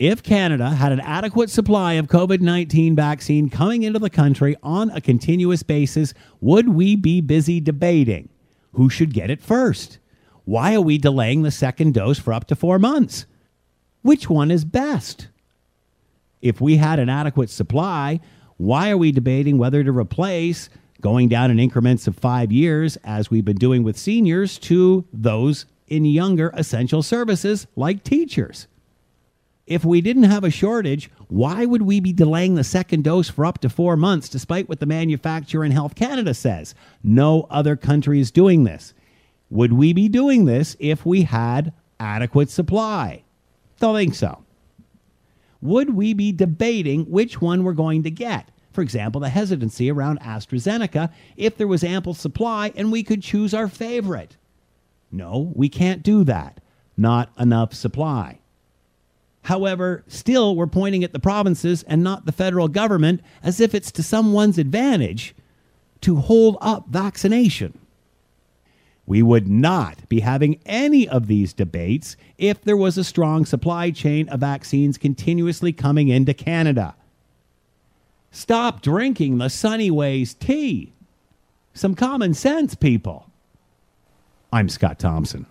If Canada had an adequate supply of COVID 19 vaccine coming into the country on a continuous basis, would we be busy debating who should get it first? Why are we delaying the second dose for up to four months? Which one is best? If we had an adequate supply, why are we debating whether to replace going down in increments of five years, as we've been doing with seniors, to those in younger essential services like teachers? If we didn't have a shortage, why would we be delaying the second dose for up to four months, despite what the manufacturer in Health Canada says? No other country is doing this. Would we be doing this if we had adequate supply? Don't think so. Would we be debating which one we're going to get? For example, the hesitancy around AstraZeneca if there was ample supply and we could choose our favorite. No, we can't do that. Not enough supply. However, still, we're pointing at the provinces and not the federal government as if it's to someone's advantage to hold up vaccination. We would not be having any of these debates if there was a strong supply chain of vaccines continuously coming into Canada. Stop drinking the Sunnyways tea. Some common sense, people. I'm Scott Thompson.